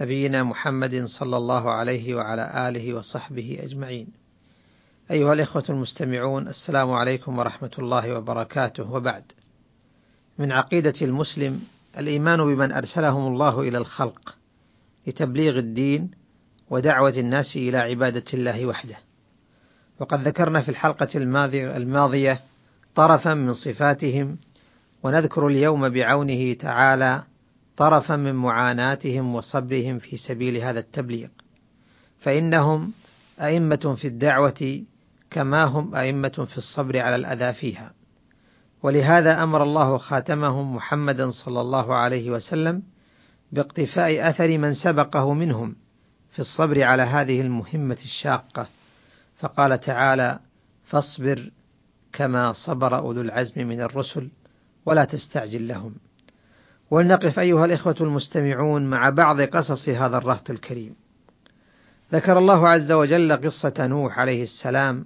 نبينا محمد صلى الله عليه وعلى آله وصحبه أجمعين. أيها الإخوة المستمعون السلام عليكم ورحمة الله وبركاته وبعد. من عقيدة المسلم الإيمان بمن أرسلهم الله إلى الخلق لتبليغ الدين ودعوة الناس إلى عبادة الله وحده. وقد ذكرنا في الحلقة الماضية طرفا من صفاتهم ونذكر اليوم بعونه تعالى طرفا من معاناتهم وصبرهم في سبيل هذا التبليغ. فإنهم أئمة في الدعوة كما هم أئمة في الصبر على الأذى فيها. ولهذا أمر الله خاتمهم محمدا صلى الله عليه وسلم باقتفاء أثر من سبقه منهم في الصبر على هذه المهمة الشاقة. فقال تعالى فاصبر كما صبر أولو العزم من الرسل ولا تستعجل لهم. ولنقف أيها الإخوة المستمعون مع بعض قصص هذا الرهط الكريم. ذكر الله عز وجل قصة نوح عليه السلام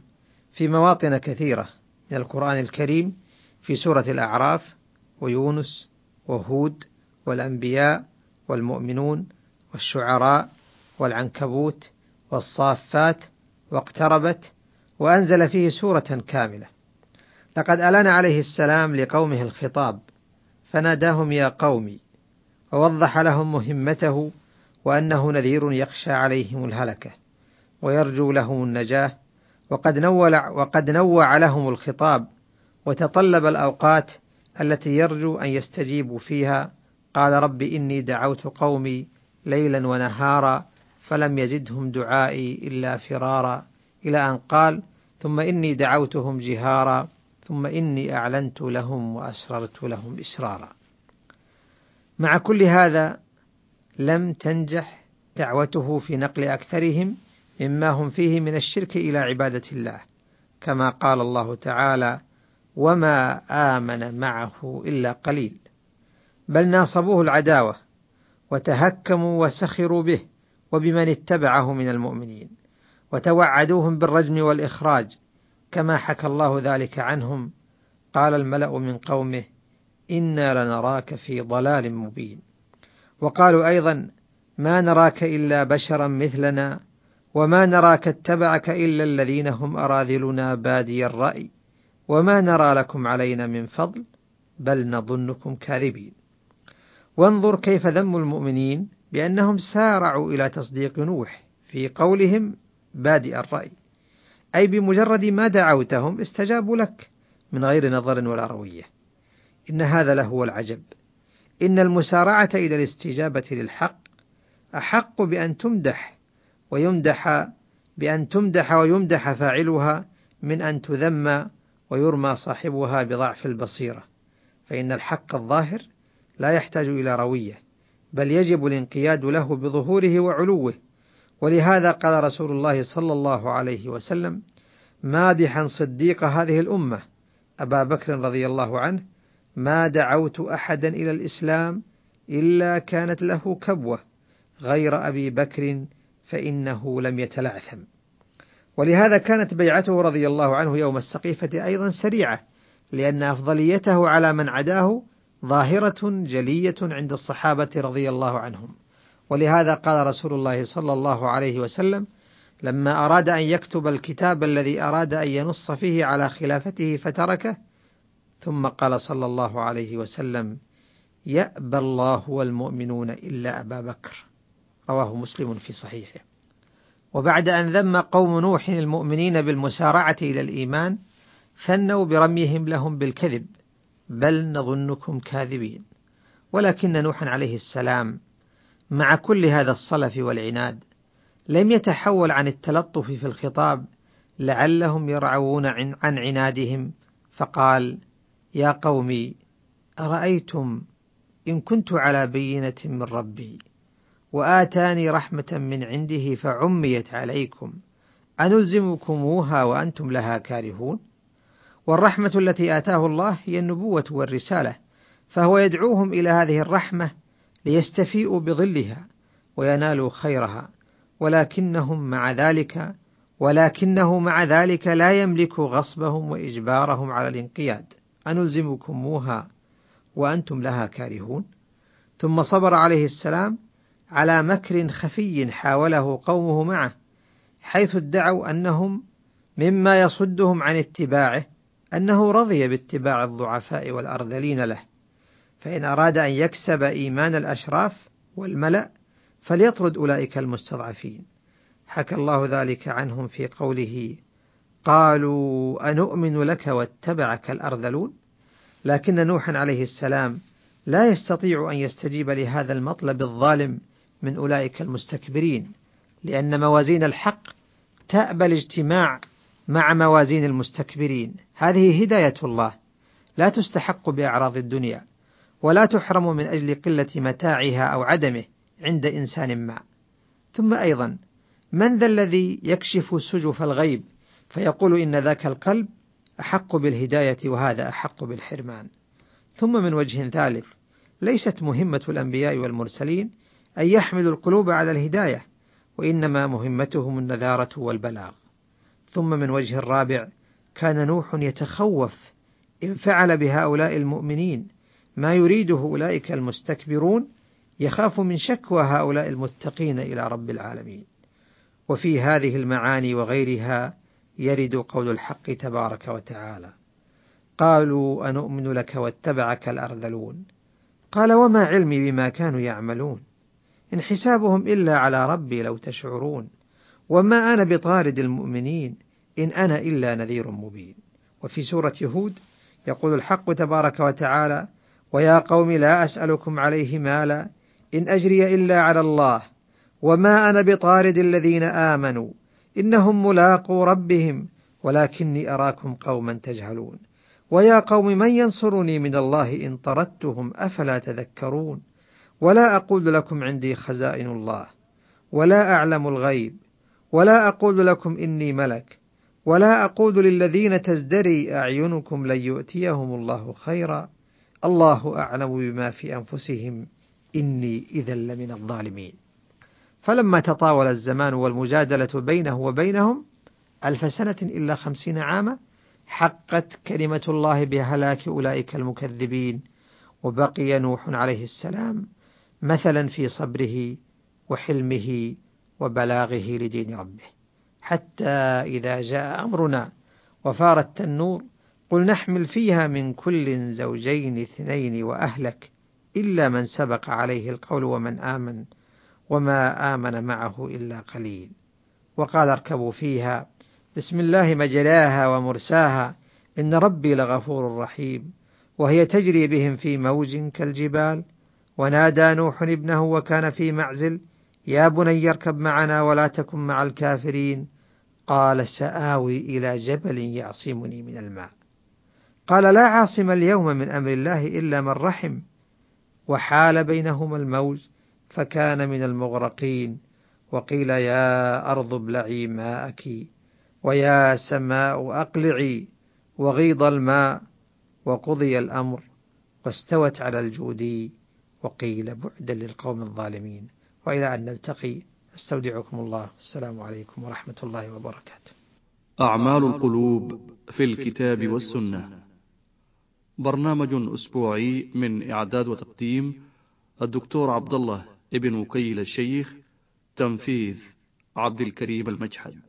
في مواطن كثيرة من القرآن الكريم في سورة الأعراف ويونس وهود والأنبياء والمؤمنون والشعراء والعنكبوت والصافات واقتربت وأنزل فيه سورة كاملة. لقد ألان عليه السلام لقومه الخطاب فناداهم يا قوم ووضح لهم مهمته وأنه نذير يخشى عليهم الهلكة ويرجو لهم النجاة وقد نوع, وقد نوع لهم الخطاب وتطلب الأوقات التي يرجو أن يستجيبوا فيها. قال رب إني دعوت قومي ليلا ونهارا فلم يزدهم دعائي إلا فرارا. إلى أن قال ثم إني دعوتهم جهارا. ثم إني أعلنت لهم وأسررت لهم إسرارا. مع كل هذا لم تنجح دعوته في نقل أكثرهم مما هم فيه من الشرك إلى عبادة الله، كما قال الله تعالى: وما آمن معه إلا قليل، بل ناصبوه العداوة، وتهكموا وسخروا به وبمن اتبعه من المؤمنين، وتوعدوهم بالرجم والإخراج، كما حكى الله ذلك عنهم. قال الملأ من قومه إنا لنراك في ضلال مبين. وقالوا أيضا ما نراك إلا بشرا مثلنا وما نراك اتبعك إلا الذين هم أراذلنا بادي الرأي وما نرى لكم علينا من فضل بل نظنكم كاذبين. وانظر كيف ذم المؤمنين بأنهم سارعوا إلى تصديق نوح في قولهم بادئ الرأي. أي بمجرد ما دعوتهم استجابوا لك من غير نظر ولا روية. إن هذا لهو العجب. إن المسارعة إلى الاستجابة للحق أحق بأن تمدح ويمدح بأن تمدح ويمدح فاعلها من أن تذم ويرمى صاحبها بضعف البصيرة. فإن الحق الظاهر لا يحتاج إلى روية بل يجب الانقياد له بظهوره وعلوه. ولهذا قال رسول الله صلى الله عليه وسلم مادحا صديق هذه الأمة. أبا بكر رضي الله عنه ما دعوت احدا إلى الإسلام إلا كانت له كبوة غير أبي بكر فإنه لم يتلعثم. ولهذا كانت بيعته رضي الله عنه يوم السقيفة أيضا سريعة لأن أفضليته على من عداه ظاهرة جلية عند الصحابة رضي الله عنهم. ولهذا قال رسول الله صلى الله عليه وسلم لما أراد أن يكتب الكتاب الذي أراد أن ينص فيه على خلافته فتركه ثم قال صلى الله عليه وسلم يأبى الله والمؤمنون إلا أبا بكر. رواه مسلم في صحيحه. وبعد أن ذم قوم نوح المؤمنين بالمسارعة إلى الإيمان ثنوا برميهم لهم بالكذب بل نظنكم كاذبين. ولكن نوحا عليه السلام مع كل هذا الصلف والعناد لم يتحول عن التلطف في الخطاب لعلهم يرعون عن عنادهم فقال يا قوم أرأيتم إن كنت على بينة من ربي وآتاني رحمة من عنده فعميت عليكم أنلزمكموها وأنتم لها كارهون؟ والرحمة التي آتاه الله هي النبوة والرسالة فهو يدعوهم إلى هذه الرحمة ليستفيئوا بظلها وينالوا خيرها. ولكنهم مع ذلك ولكنه مع ذلك لا يملك غصبهم وإجبارهم على الانقياد. أنلزمكموها وأنتم لها كارهون؟ ثم صبر عليه السلام على مكر خفي حاوله قومه معه حيث ادعوا أنهم مما يصدهم عن اتباعه أنه رضي باتباع الضعفاء والأرذلين له. فإن أراد أن يكسب إيمان الأشراف والملأ فليطرد أولئك المستضعفين. حكى الله ذلك عنهم في قوله قالوا أنؤمن لك واتبعك الأرذلون؟ لكن نوحا عليه السلام لا يستطيع أن يستجيب لهذا المطلب الظالم من أولئك المستكبرين لأن موازين الحق تأبى الاجتماع مع موازين المستكبرين. هذه هداية الله لا تستحق بأعراض الدنيا. ولا تحرم من أجل قلة متاعها أو عدمه عند إنسان ما. ثم أيضا من ذا الذي يكشف سجف الغيب فيقول إن ذاك القلب أحق بالهداية وهذا أحق بالحرمان. ثم من وجه ثالث ليست مهمة الأنبياء والمرسلين أن يحملوا القلوب على الهداية وإنما مهمتهم النذارة والبلاغ. ثم من وجه الرابع كان نوح يتخوف إن فعل بهؤلاء المؤمنين ما يريده أولئك المستكبرون يخاف من شكوى هؤلاء المتقين إلى رب العالمين. وفي هذه المعاني وغيرها يرد قول الحق تبارك وتعالى قالوا أنؤمن لك واتبعك الأرذلون. قال وما علمي بما كانوا يعملون. إن حسابهم إلا على ربي لو تشعرون. وما أنا بطارد المؤمنين. إن أنا إلا نذير مبين. وفي سورة هود يقول الحق تبارك وتعالى ويا قوم لا أسألكم عليه مالا إن أجري إلا على الله وما أنا بطارد الذين آمنوا إنهم ملاقو ربهم ولكني أراكم قوما تجهلون ويا قوم من ينصرني من الله إن طردتهم أفلا تذكرون ولا أقول لكم عندي خزائن الله ولا أعلم الغيب ولا أقول لكم إني ملك ولا أقول للذين تزدري أعينكم لن يؤتيهم الله خيرا الله أعلم بما في أنفسهم إني إذا لمن الظالمين. فلما تطاول الزمان والمجادلة بينه وبينهم ألف سنة إلا خمسين عاما حقت كلمة الله بهلاك أولئك المكذبين وبقي نوح عليه السلام مثلا في صبره وحلمه وبلاغه لدين ربه. حتى إذا جاء أمرنا وفار التنور قل نحمل فيها من كل زوجين اثنين وأهلك إلا من سبق عليه القول ومن آمن وما آمن معه إلا قليل. وقال اركبوا فيها. بسم الله مجراها ومرساها. إن ربي لغفور رحيم. وهي تجري بهم في موج كالجبال. ونادى نوح ابنه وكان في معزل. يا بني اركب معنا ولا تكن مع الكافرين. قال سآوي إلى جبل يعصمني من الماء. قال لا عاصم اليوم من أمر الله إلا من رحم وحال بينهما الموج فكان من المغرقين وقيل يا أرض ابلعي ماءك ويا سماء أقلعي وغيض الماء وقضي الأمر واستوت على الجودي وقيل بعدا للقوم الظالمين. وإلى أن نلتقي أستودعكم الله. السلام عليكم ورحمة الله وبركاته. أعمال القلوب في الكتاب والسنة. برنامج أسبوعي من إعداد وتقديم الدكتور عبد الله ابن وكيل الشيخ تنفيذ عبد الكريم المجحد.